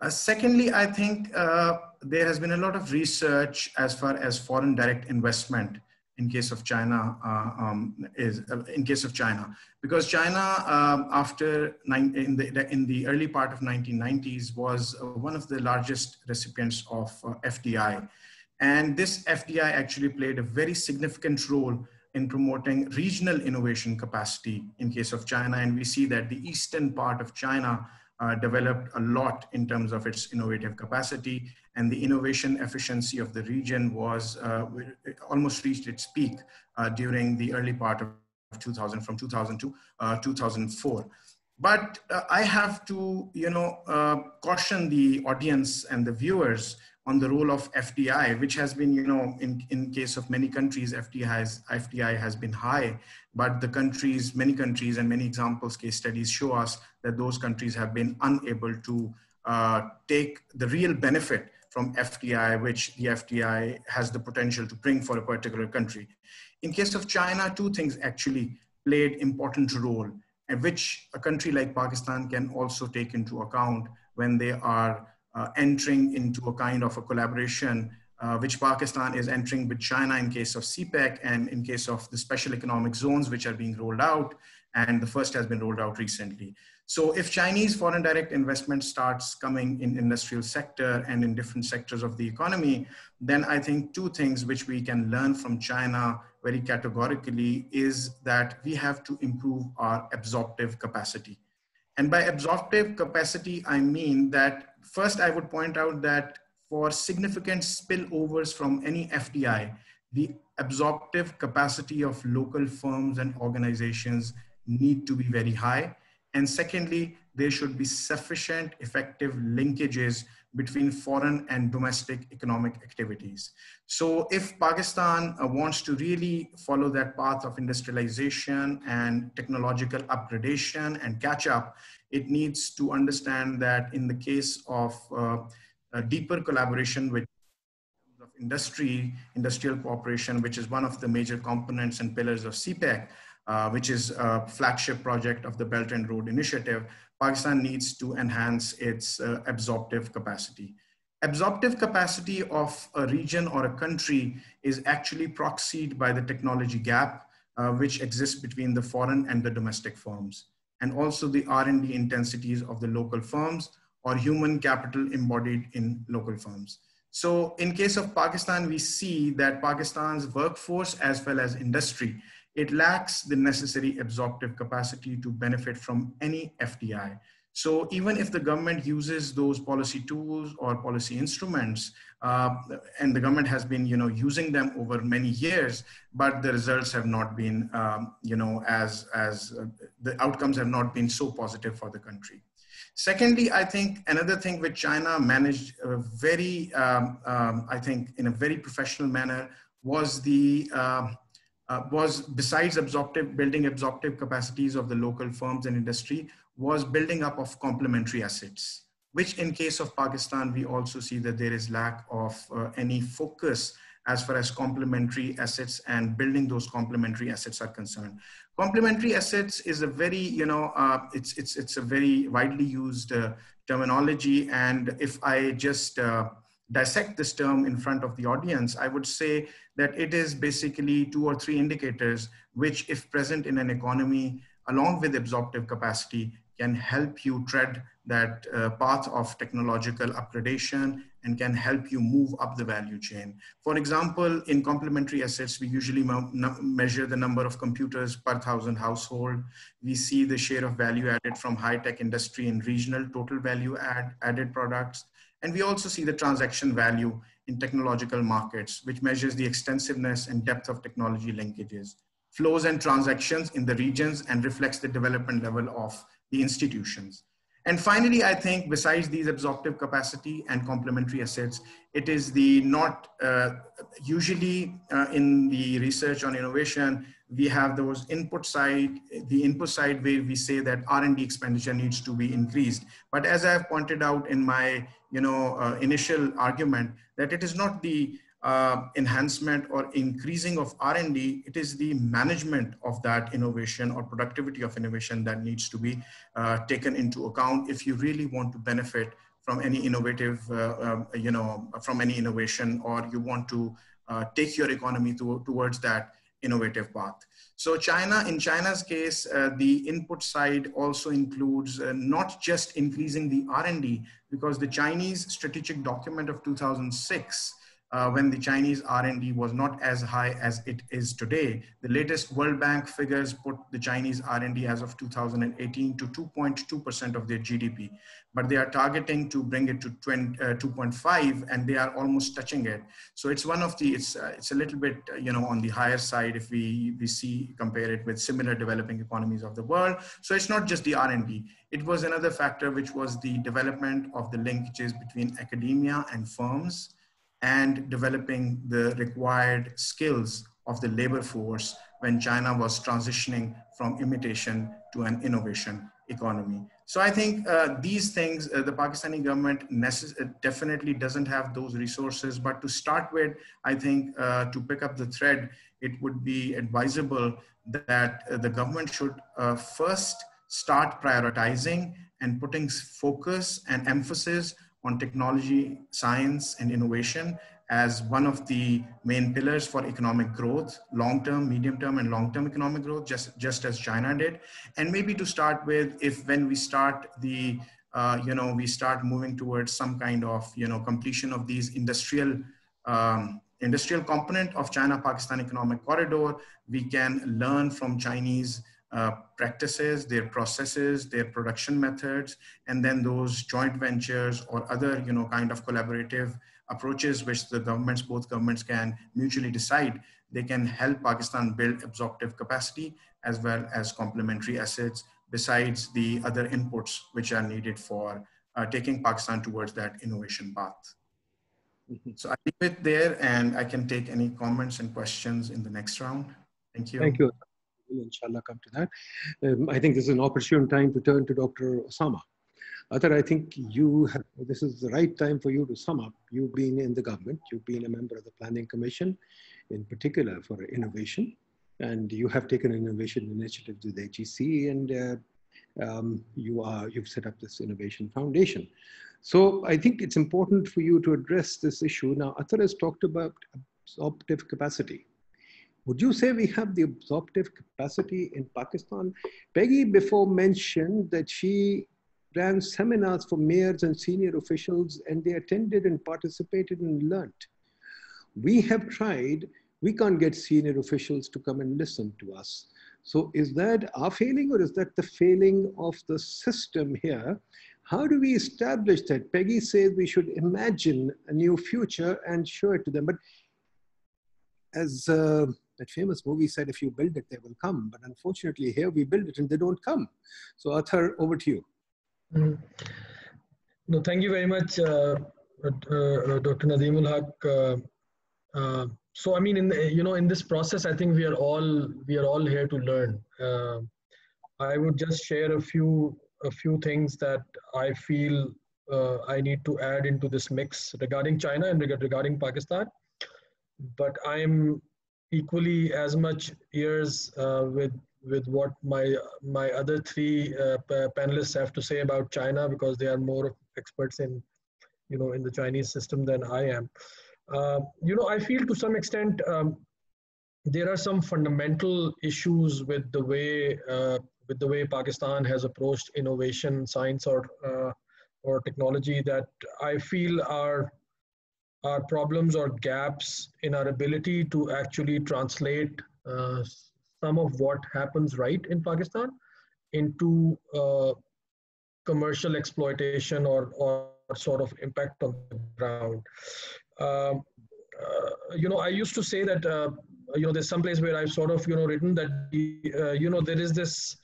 Uh, secondly, I think uh, there has been a lot of research as far as foreign direct investment in case of China uh, um, is uh, in case of China. Because China um, after in the in the early part of 1990s was uh, one of the largest recipients of uh, FDI and this FDI actually played a very significant role in promoting regional innovation capacity in case of China. And we see that the eastern part of China uh, developed a lot in terms of its innovative capacity and the innovation efficiency of the region was uh, almost reached its peak uh, during the early part of 2000 from 2000 to uh, 2004 but uh, i have to you know uh, caution the audience and the viewers on the role of FDI, which has been, you know, in, in case of many countries, FDI has, FDI has been high, but the countries, many countries and many examples, case studies show us that those countries have been unable to uh, take the real benefit from FDI, which the FDI has the potential to bring for a particular country. In case of China, two things actually played important role, and which a country like Pakistan can also take into account when they are uh, entering into a kind of a collaboration uh, which Pakistan is entering with China in case of CPEC and in case of the special economic zones which are being rolled out. And the first has been rolled out recently. So if Chinese foreign direct investment starts coming in industrial sector and in different sectors of the economy, then I think two things which we can learn from China very categorically is that we have to improve our absorptive capacity. And by absorptive capacity, I mean that first I would point out that for significant spillovers from any FDI, the absorptive capacity of local firms and organizations need to be very high. And secondly, there should be sufficient effective linkages between foreign and domestic economic activities. So if Pakistan uh, wants to really follow that path of industrialization and technological upgradation and catch up, it needs to understand that in the case of uh, deeper collaboration with industry, industrial cooperation, which is one of the major components and pillars of CPEC, uh, which is a flagship project of the Belt and Road Initiative, Pakistan needs to enhance its uh, absorptive capacity. Absorptive capacity of a region or a country is actually proxied by the technology gap, uh, which exists between the foreign and the domestic firms, and also the R&D intensities of the local firms or human capital embodied in local firms. So in case of Pakistan, we see that Pakistan's workforce as well as industry it lacks the necessary absorptive capacity to benefit from any FDI. So even if the government uses those policy tools or policy instruments, uh, and the government has been, you know, using them over many years, but the results have not been, um, you know, as as uh, the outcomes have not been so positive for the country. Secondly, I think another thing which China managed very, um, um, I think, in a very professional manner was the uh, uh, was besides absorptive building absorptive capacities of the local firms and industry was building up of complementary assets which in case of pakistan we also see that there is lack of uh, any focus as far as complementary assets and building those complementary assets are concerned. Complementary assets is a very you know uh, it's it's it's a very widely used uh, terminology. And if i just uh, dissect this term in front of the audience, I would say that it is basically two or three indicators which, if present in an economy, along with absorptive capacity, can help you tread that uh, path of technological upgradation and can help you move up the value chain. For example, in complementary assets, we usually measure the number of computers per thousand household. We see the share of value added from high-tech industry and regional total value add, added products. And we also see the transaction value in technological markets, which measures the extensiveness and depth of technology linkages, flows and transactions in the regions and reflects the development level of the institutions. And finally, I think besides these absorptive capacity and complementary assets, it is the not uh, usually uh, in the research on innovation, we have those input side, the input side where we say that R&D expenditure needs to be increased. But as I have pointed out in my you know, uh, initial argument, that it is not the uh, enhancement or increasing of R&D, it is the management of that innovation or productivity of innovation that needs to be uh, taken into account if you really want to benefit from any innovative, uh, um, you know, from any innovation or you want to uh, take your economy to, towards that innovative path. So China, in China's case, uh, the input side also includes uh, not just increasing the R&D, because the Chinese strategic document of 2006 uh, when the Chinese R&D was not as high as it is today. The latest World Bank figures put the Chinese R&D as of 2018 to 2.2% of their GDP, but they are targeting to bring it to 20, uh, 2.5 and they are almost touching it. So it's one of the, it's, uh, it's a little bit, uh, you know, on the higher side if we, we see, compare it with similar developing economies of the world. So it's not just the R&D. It was another factor, which was the development of the linkages between academia and firms and developing the required skills of the labor force when China was transitioning from imitation to an innovation economy. So I think uh, these things, uh, the Pakistani government uh, definitely doesn't have those resources. But to start with, I think uh, to pick up the thread, it would be advisable that uh, the government should uh, first start prioritizing and putting focus and emphasis on technology, science, and innovation as one of the main pillars for economic growth, long-term, medium-term, and long-term economic growth, just, just as China did. And maybe to start with, if when we start the, uh, you know, we start moving towards some kind of, you know, completion of these industrial um, industrial component of China-Pakistan economic corridor, we can learn from Chinese uh, practices, their processes, their production methods, and then those joint ventures or other, you know, kind of collaborative approaches which the governments, both governments can mutually decide, they can help Pakistan build absorptive capacity as well as complementary assets besides the other inputs which are needed for uh, taking Pakistan towards that innovation path. Mm-hmm. So I leave it there and I can take any comments and questions in the next round. Thank you. Thank you will inshallah come to that. Um, I think this is an opportune time to turn to Dr. Osama. Athar, I think you have, this is the right time for you to sum up. You've been in the government, you've been a member of the Planning Commission, in particular for innovation, and you have taken an innovation initiative with HEC, and uh, um, you are, you've set up this innovation foundation. So I think it's important for you to address this issue. Now, Athar has talked about absorptive capacity. Would you say we have the absorptive capacity in Pakistan? Peggy before mentioned that she ran seminars for mayors and senior officials and they attended and participated and learnt. We have tried, we can't get senior officials to come and listen to us. So is that our failing or is that the failing of the system here? How do we establish that? Peggy says we should imagine a new future and show it to them. But as uh, that famous movie said, if you build it, they will come. But unfortunately, here we build it and they don't come. So, Athar, over to you. Mm. No, thank you very much, uh, uh, uh Dr. Nadeemul Haq. Uh, uh, so, I mean, in the, you know, in this process, I think we are all we are all here to learn. Uh, I would just share a few a few things that I feel I need to add into this mix regarding China and regarding Pakistan. But I'm equally as much ears uh, with with what my my other three uh, panelists have to say about China because they are more experts in you know in the Chinese system than I am. Uh, you know, I feel to some extent um, there are some fundamental issues with the way uh, with the way Pakistan has approached innovation, science, or uh, or technology that I feel are are problems or gaps in our ability to actually translate uh, some of what happens right in Pakistan into uh, commercial exploitation or, or sort of impact on the ground. Um, uh, you know, I used to say that, uh, you know, there's some place where I've sort of, you know, written that, uh, you know, there is this,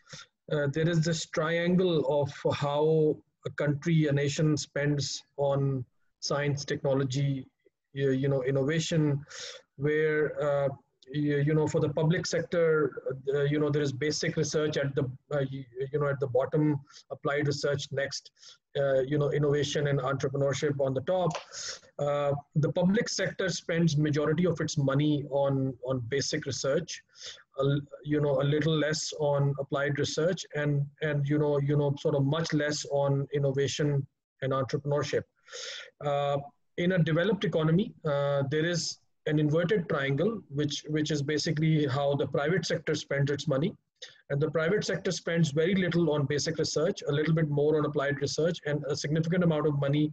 uh, there is this triangle of how a country, a nation spends on science, technology, you, know, innovation, where uh, you, know for the public sector, uh, you know there is basic research at the uh, you, know at the bottom, applied research next, uh, you know innovation and entrepreneurship on the top. Uh, the public sector spends majority of its money on on basic research. you know a little less on applied research and and you know you know sort of much less on innovation and entrepreneurship in a developed economy, uh, there is an inverted triangle, which, which is basically how the private sector spends its money. And the private sector spends very little on basic research, a little bit more on applied research, and a significant amount of money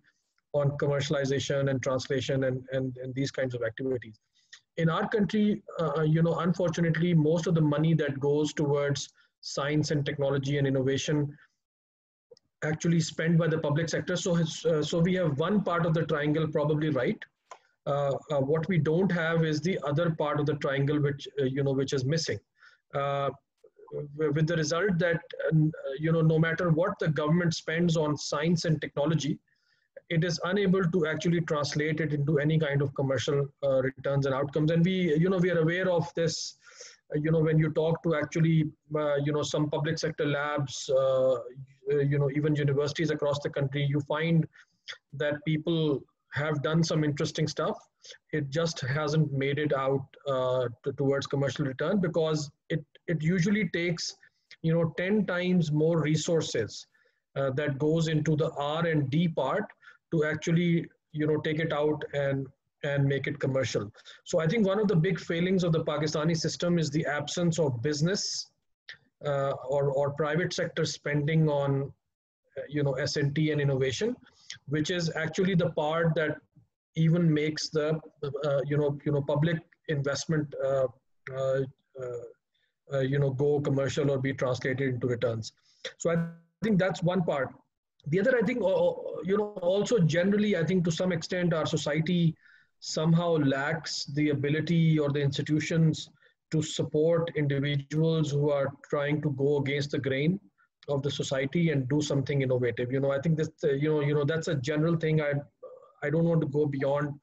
on commercialization and translation and, and, and these kinds of activities. In our country, uh, you know, unfortunately, most of the money that goes towards science and technology and innovation actually spent by the public sector. So, uh, so we have one part of the triangle probably right. Uh, uh, what we don't have is the other part of the triangle, which uh, you know, which is missing. Uh, with the result that you know, no matter what the government spends on science and technology, it is unable to actually translate it into any kind of commercial uh, returns and outcomes. And we, you know, we are aware of this you know when you talk to actually uh, you know some public sector labs uh, you know even universities across the country you find that people have done some interesting stuff. It just hasn't made it out uh, to, towards commercial return because it it usually takes you know 10 times more resources uh, that goes into the r and d part to actually you know take it out and and make it commercial. So I think one of the big failings of the Pakistani system is the absence of business uh, or, or private sector spending on, uh, you know, S&T and innovation, which is actually the part that even makes the, uh, you know, you know, public investment, uh, uh, uh, you know, go commercial or be translated into returns. So I think that's one part. The other, I think, you know, also generally, I think to some extent, our society somehow lacks the ability or the institutions to support individuals who are trying to go against the grain of the society and do something innovative. You know i think this uh, you know you know that's a general thing. I i don't want to go beyond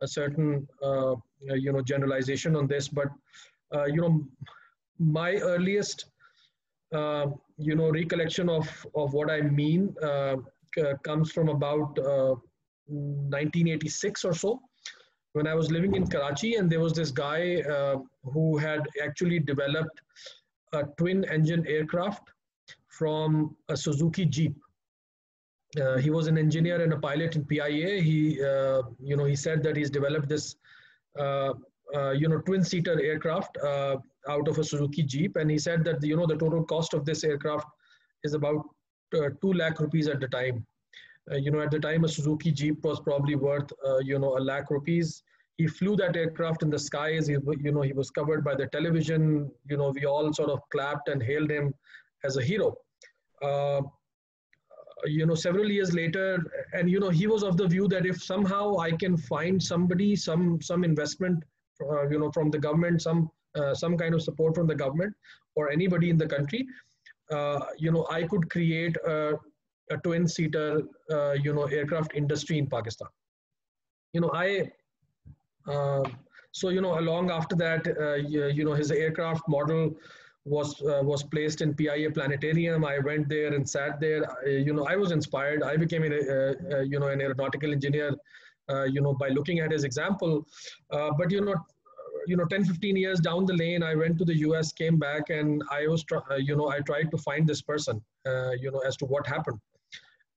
a certain uh, you know generalization on this but uh, you know my earliest uh, you know recollection of of what i mean uh, comes from about 1986 uh, or so when I was living in Karachi, and there was this guy uh, who had actually developed a twin engine aircraft from a Suzuki Jeep. Uh, he was an engineer and a pilot in PIA. He, uh, you know, he said that he's developed this, uh, uh, you know, twin-seater aircraft uh, out of a Suzuki Jeep, and he said that you know the total cost of this aircraft is about two lakh rupees at the time. Uh, you know, at the time, a Suzuki Jeep was probably worth, uh, you know, a lakh rupees. He flew that aircraft in the skies. He, you know, he was covered by the television. You know, we all sort of clapped and hailed him as a hero. Uh, you know, several years later, and you know, he was of the view that if somehow I can find somebody, some some investment, uh, you know, from the government, some uh, some kind of support from the government or anybody in the country, uh, you know, I could create a a twin seater uh, you know aircraft industry in pakistan you know i uh, so you know along after that uh, you, you, know his aircraft model was uh, was placed in pia planetarium i went there and sat there you know i was inspired i became a, uh, you know an aeronautical engineer uh, you know by looking at his example but you know you know 10 15 years down the lane i went to the us came back and i was you know i tried to find this person you know as to what happened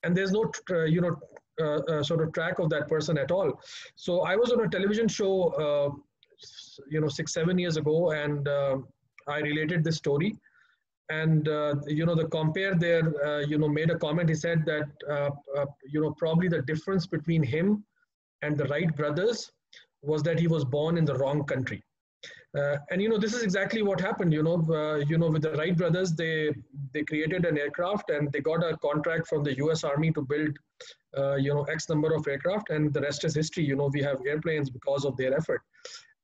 and there's no uh, you know uh, uh, sort of track of that person at all. So I was on a television show, uh, you know, six seven years ago, and uh, I related this story. And uh, you know, the compare there, you know, made a comment. He said that you know probably the difference between him and the Wright brothers was that he was born in the wrong country. Uh, and you know this is exactly what happened. You know, uh, you know with the Wright brothers, they they created an aircraft and they got a contract from the U.S. Army to build, uh, you know, X number of aircraft, and the rest is history. You know, we have airplanes because of their effort.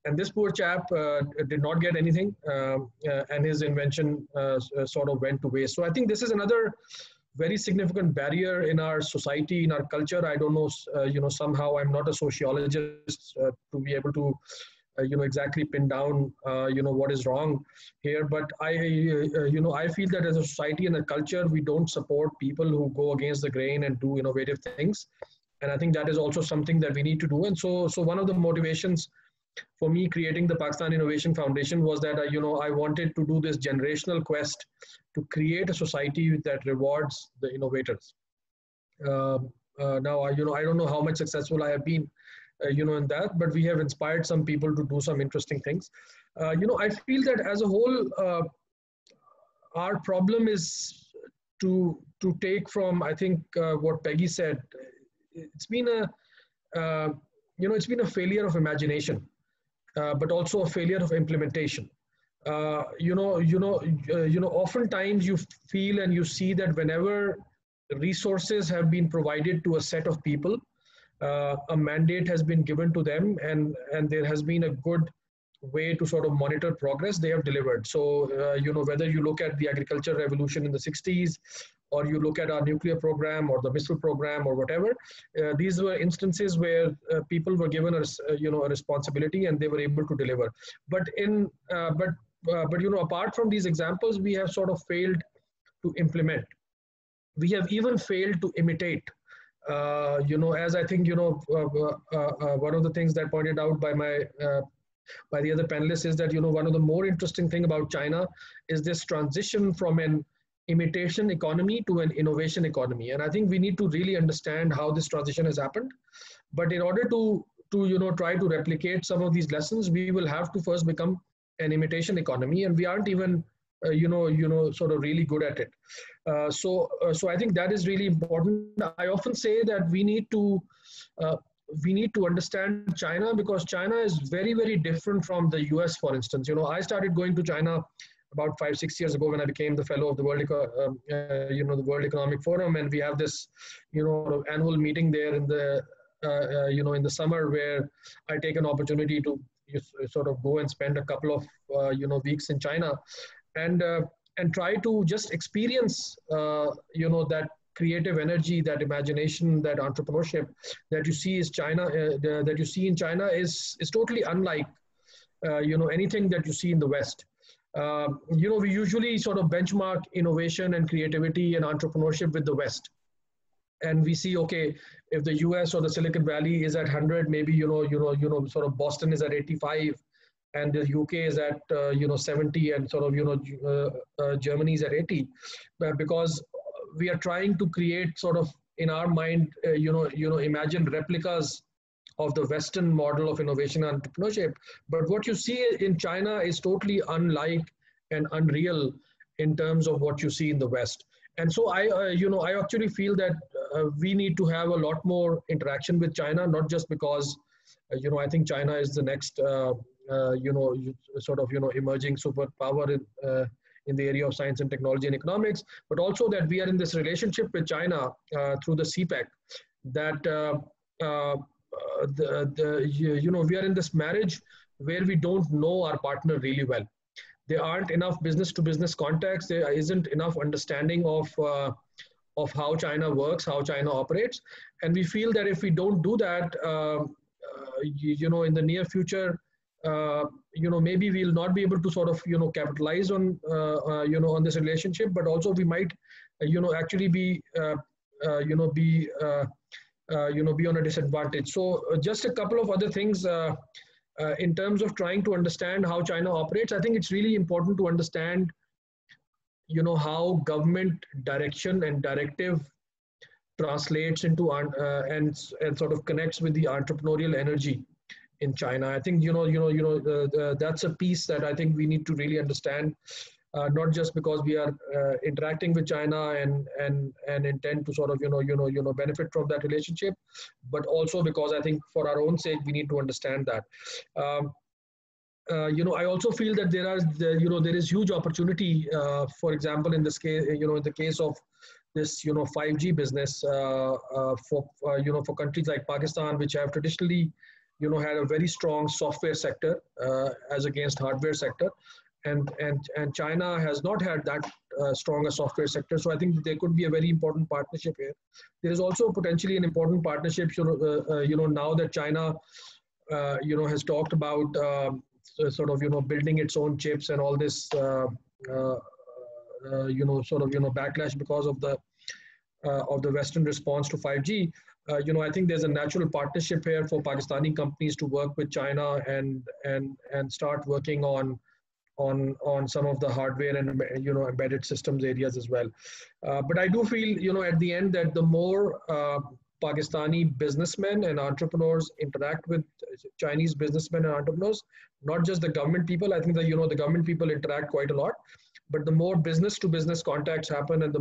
And this poor chap uh, did not get anything, um, uh, and his invention uh, sort of went to waste. So I think this is another very significant barrier in our society, in our culture. I don't know, you know, somehow I'm not a sociologist to be able to you know exactly pin down uh, you know what is wrong here. But i uh, you know i feel that as a society and a culture we don't support people who go against the grain and do innovative things. And i think that is also something that we need to do. And so so one of the motivations for me creating the pakistan innovation foundation was that I, you know i wanted to do this generational quest to create a society that rewards the innovators. Uh, uh, now I, you know i don't know how much successful i have been uh, you know, in that, but we have inspired some people to do some interesting things. Uh, you know, I feel that as a whole, uh, our problem is to to take from I think uh, what Peggy said. it's been a uh, you know it's been a failure of imagination, uh, but also a failure of implementation. Uh, you know, you know, uh, you know. Oftentimes, you feel and you see that whenever resources have been provided to a set of people, uh, a mandate has been given to them, and and there has been a good way to sort of monitor progress they have delivered. So uh, you know whether you look at the agriculture revolution in the 60s or you look at our nuclear program or the missile program or whatever uh, these were instances where uh, people were given a uh, you know a responsibility and they were able to deliver. But in uh, but but you know apart from these examples we have sort of failed to implement. We have even failed to imitate Uh, you know as i think you know uh, uh, one of the things that pointed out by my by the other panelists is that you know one of the more interesting thing about China is this transition from an imitation economy to an innovation economy. And i think we need to really understand how this transition has happened. But in order to to you know try to replicate some of these lessons we will have to first become an imitation economy. And we aren't even uh, you know you know sort of really good at it. Uh, so uh, so i think that is really important. I often say that we need to uh, we need to understand China because China is very, very different from the US, for instance. You know, I started going to China about five, six years ago when I became the fellow of the World, um, uh, you know, the World Economic Forum, and we have this, you know, annual meeting there in the, uh, you know, in the summer where I take an opportunity to sort of go and spend a couple of, uh, you know, weeks in China, and uh, and try to just experience, uh, you know, that creative energy, that imagination, that entrepreneurship that you see is China, uh, that you see in China is is totally unlike, uh, you know, anything that you see in the West. Uh, you know, we usually sort of benchmark innovation and creativity and entrepreneurship with the West, and we see okay, if the U.S. or the Silicon Valley is at 100, maybe you know, you know, you know, sort of Boston is at 85 and the UK is at uh, you know 70 and sort of you know uh, uh, Germany is at 80 because we are trying to create sort of in our mind, uh, you know, you know, imagine replicas of the Western model of innovation and entrepreneurship. But what you see in China is totally unlike and unreal in terms of what you see in the West. And so I, uh, you know, I actually feel that uh, we need to have a lot more interaction with China, not just because, you know, I think China is the next, you know, sort of, you know, emerging superpower in, in the area of science and technology and economics, but also that we are in this relationship with China uh, through the CPEC, that uh, uh, the, the, you know, we are in this marriage where we don't know our partner really well. There aren't enough business to business contacts. There isn't enough understanding of, uh, of how China works, how China operates. And we feel that if we don't do that, uh, uh, you, you, know, in the near future, uh, you know maybe we'll not be able to sort of you know capitalize on uh, uh, you know on this relationship but also we might uh, you know actually be you know be you know be on a disadvantage. So just a couple of other things in terms of trying to understand how china operates i think it's really important to understand you know how government direction and directive translates into uh, and and sort of connects with the entrepreneurial energy in China. I think you know, you know, you know, that's a piece that I think we need to really understand, uh, not just because we are uh, interacting with China and and and intend to sort of you know you know you know benefit from that relationship, but also because I think for our own sake we need to understand that. Um, uh, you know, I also feel that there are, the, you know, there is huge opportunity. Uh, for example, in this case, you know, in the case of this, you know, 5G business uh, uh, for, you know, for countries like Pakistan, which have traditionally you know, had a very strong software sector uh, as against hardware sector. And, and, and China has not had that uh, strong a software sector. So I think there could be a very important partnership here. There is also potentially an important partnership, you know, uh, uh you know now that China, uh, you know, has talked about um, sort of, you know, building its own chips and all this, uh, you know, sort of, you know, backlash because of the, of the Western response to 5G uh, you know, I think there's a natural partnership here for Pakistani companies to work with China and and and start working on on on some of the hardware and you know embedded systems areas as well. Uh, but I do feel you know at the end that the more uh, Pakistani businessmen and entrepreneurs interact with Chinese businessmen and entrepreneurs, not just the government people. I think that you know the government people interact quite a lot, but the more business to business contacts happen and the